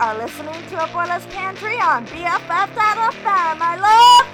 are listening to Abuela's Pantry on BFF.fm. I love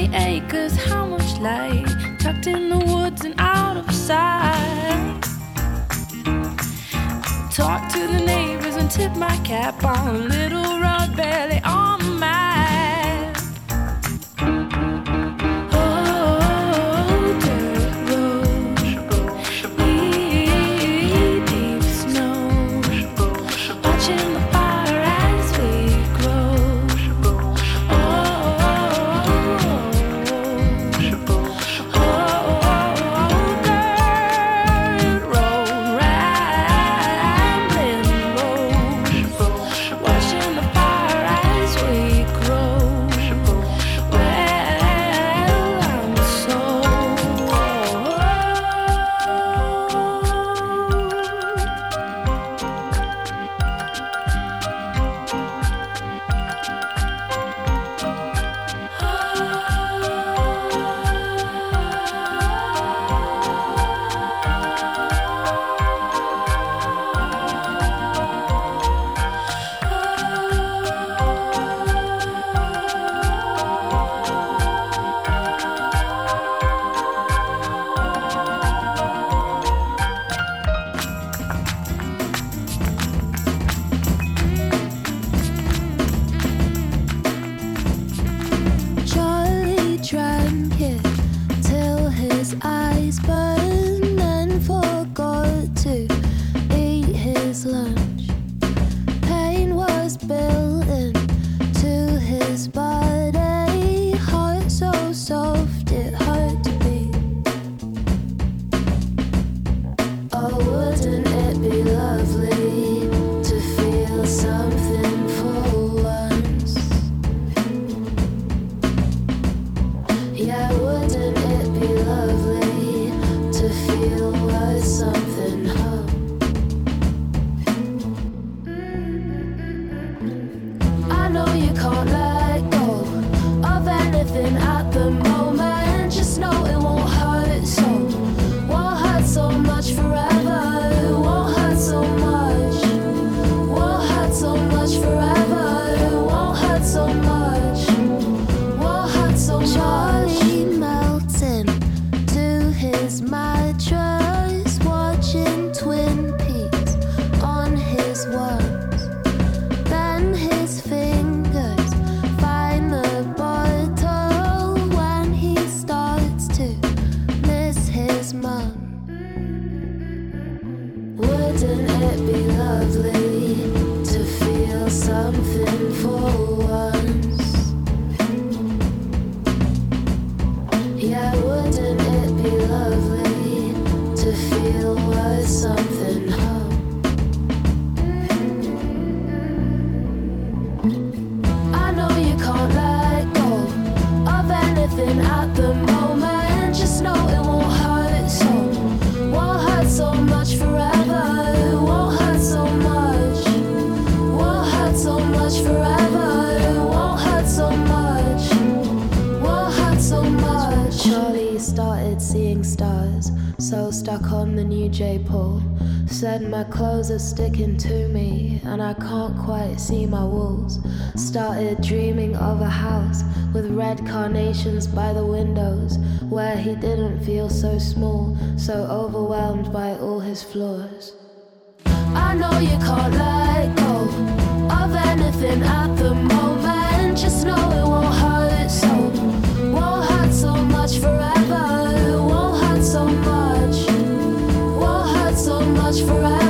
many acres, how much light, tucked in the woods and out of sight. Talk to the neighbors and tip my cap on a little rug, barely on are sticking to me, and I can't quite see my walls. Started dreaming of a house with red carnations by the windows, where he didn't feel so small, so overwhelmed by all his flaws. I know you can't let go of anything at the moment, just know it won't hurt so, won't hurt so much forever, won't hurt so much, won't hurt so much forever.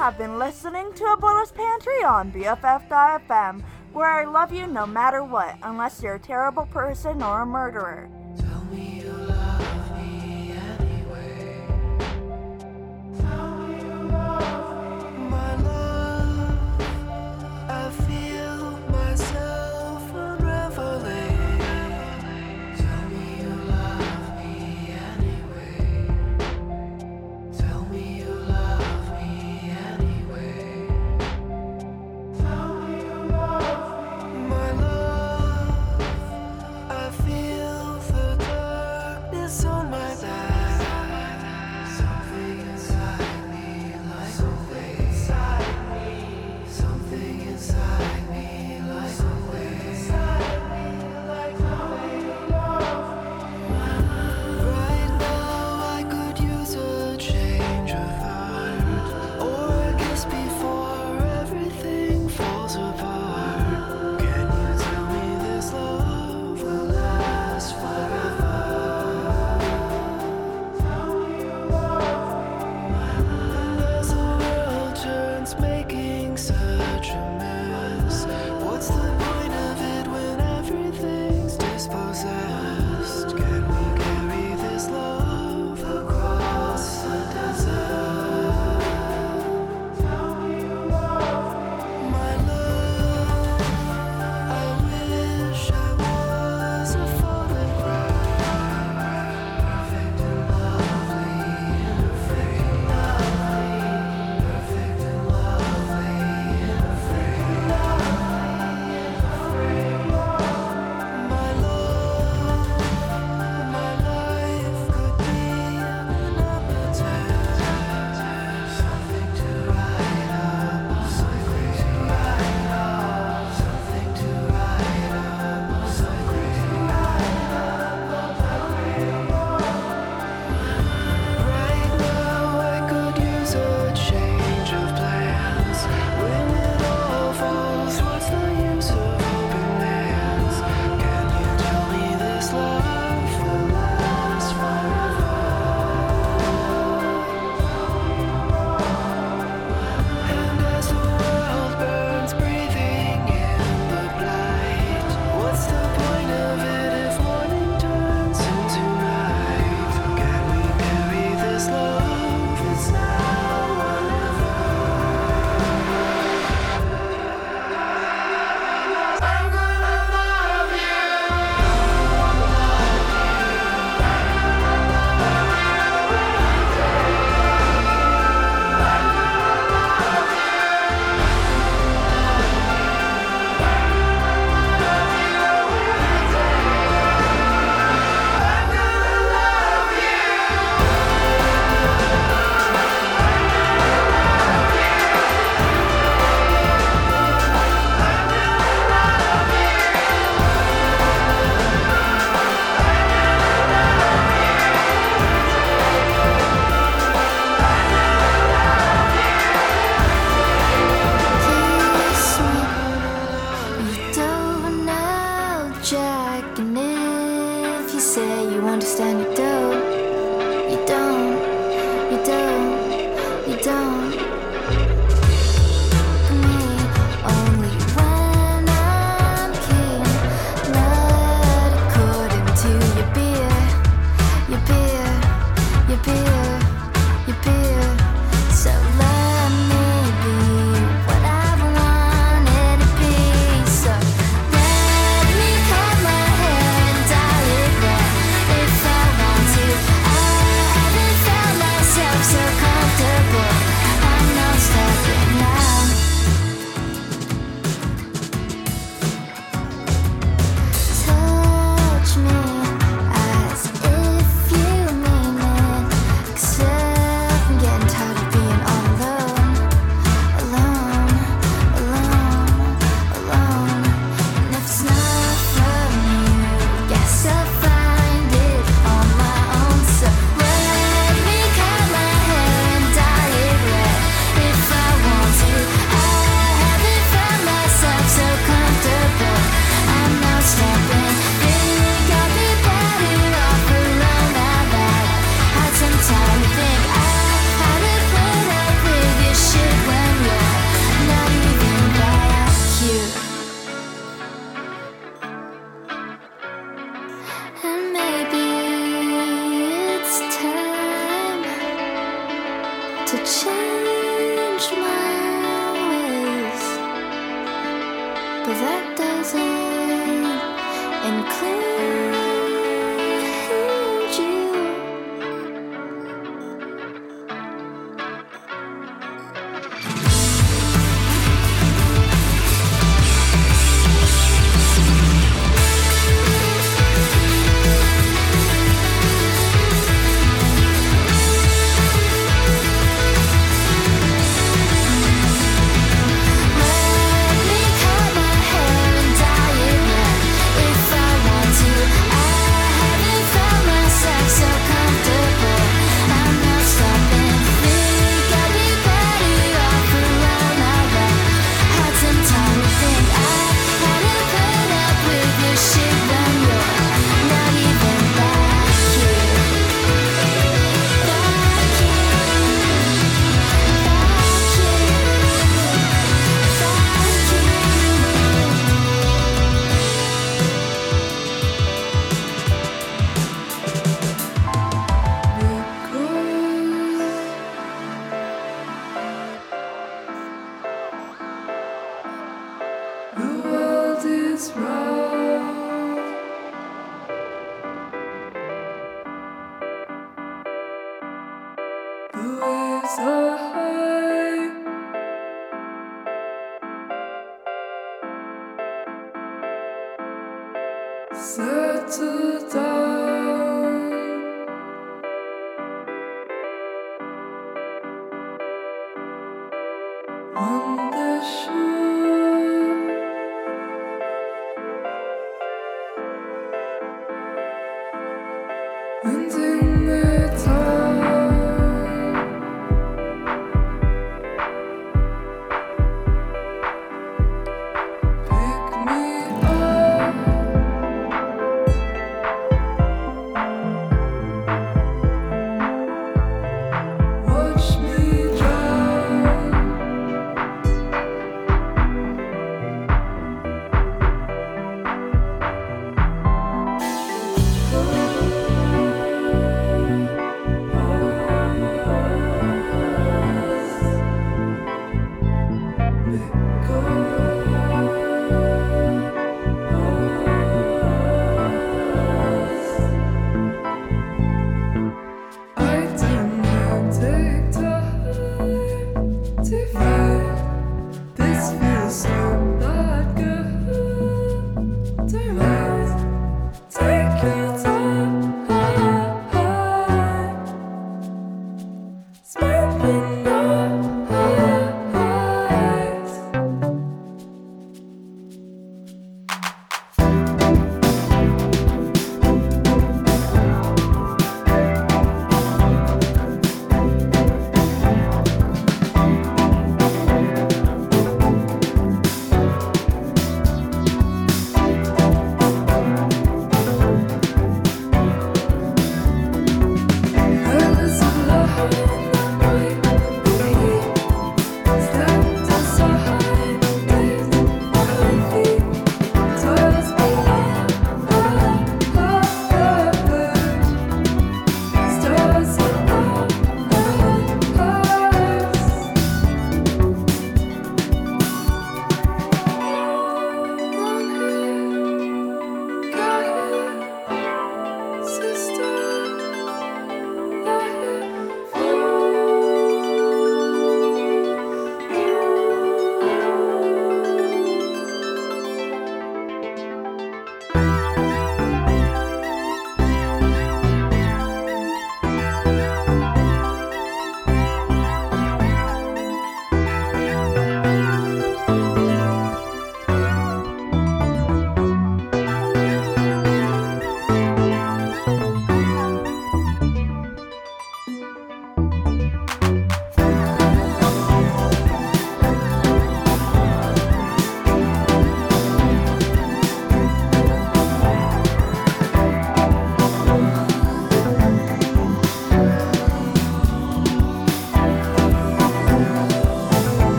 have been listening to Abuela's pantry on BFF.fm, where I love you no matter what, unless you're a terrible person or a murderer. Anyway.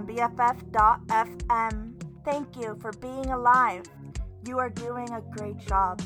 on BFF.fm. Thank you for being alive. You are doing a great job.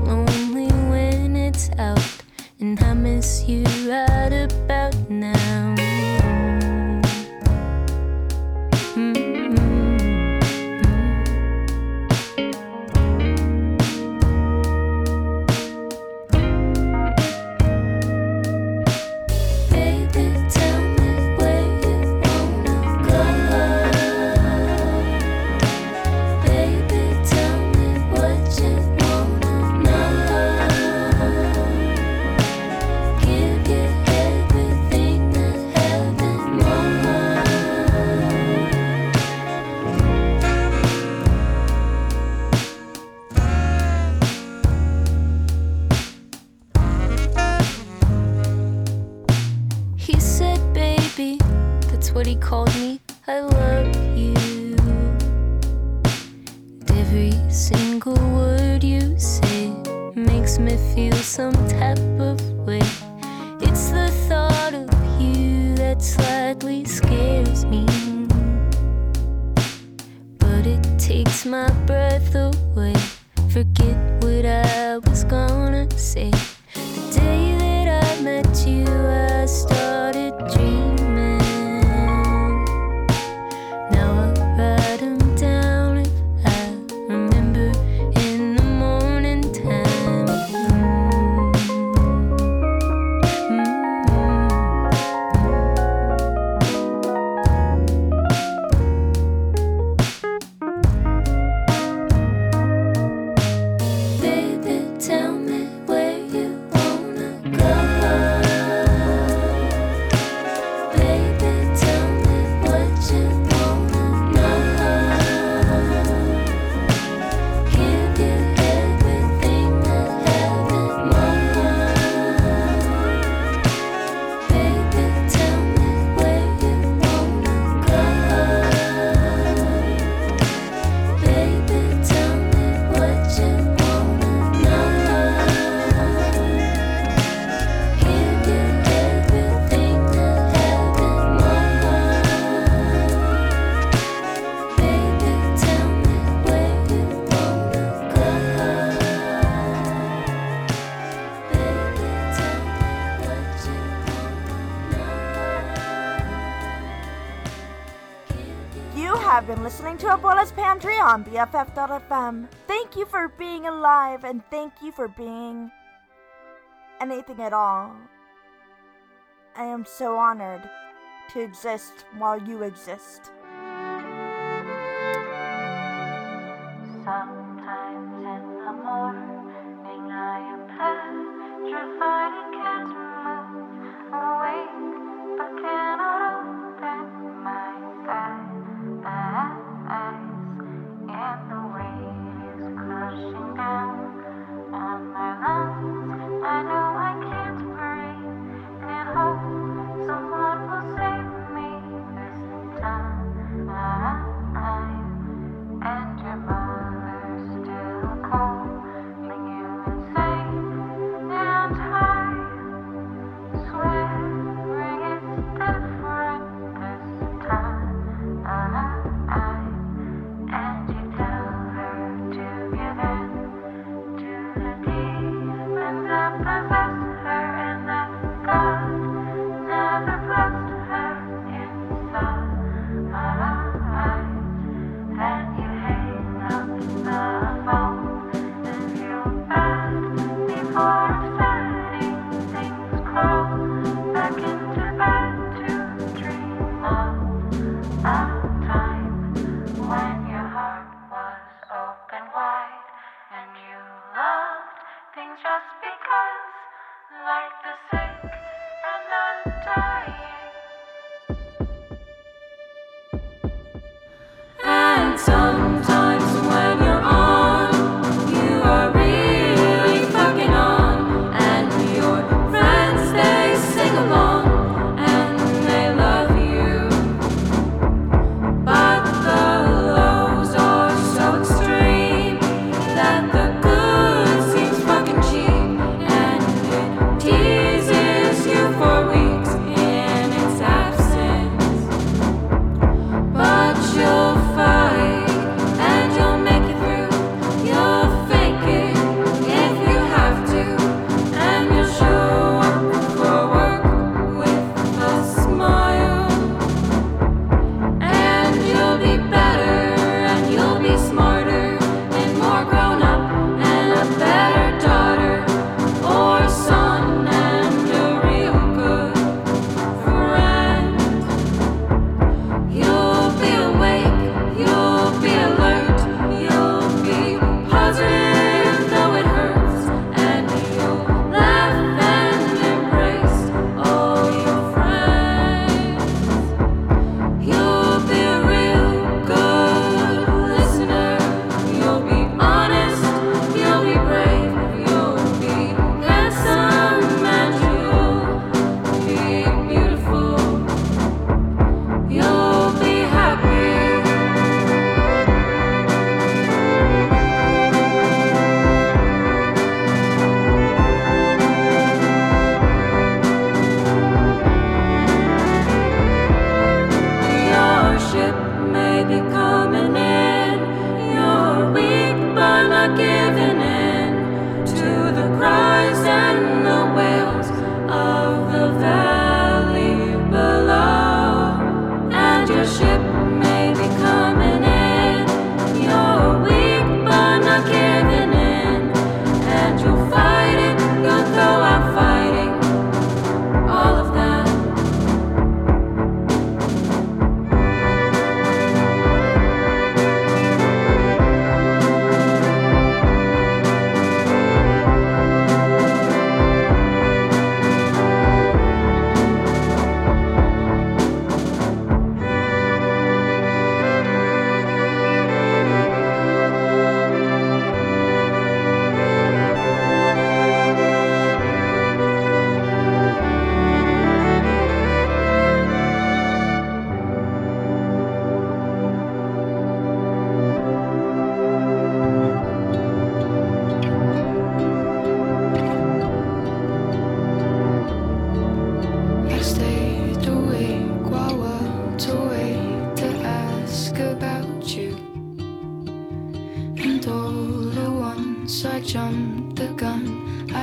lonely when it's out, and I miss you right about now. on BFF.fm. Thank you for being alive and thank you for being anything at all. I am so honored to exist while you exist.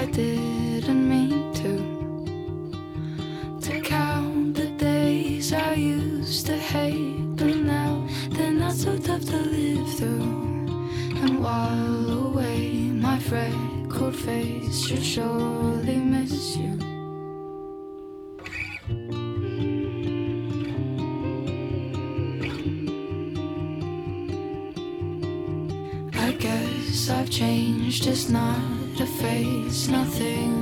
I didn't mean to. To count the days I used to hate, but now they're not so tough to live through. And while away, my freckled face should surely miss you. I've changed, it's not to face nothing.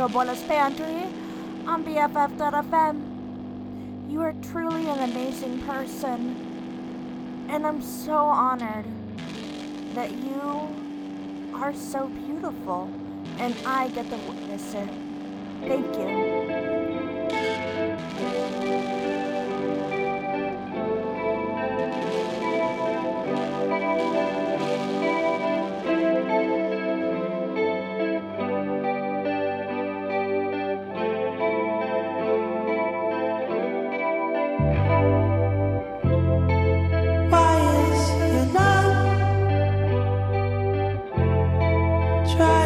Your boy, let's stay on to you. I'm BFF.FM. Try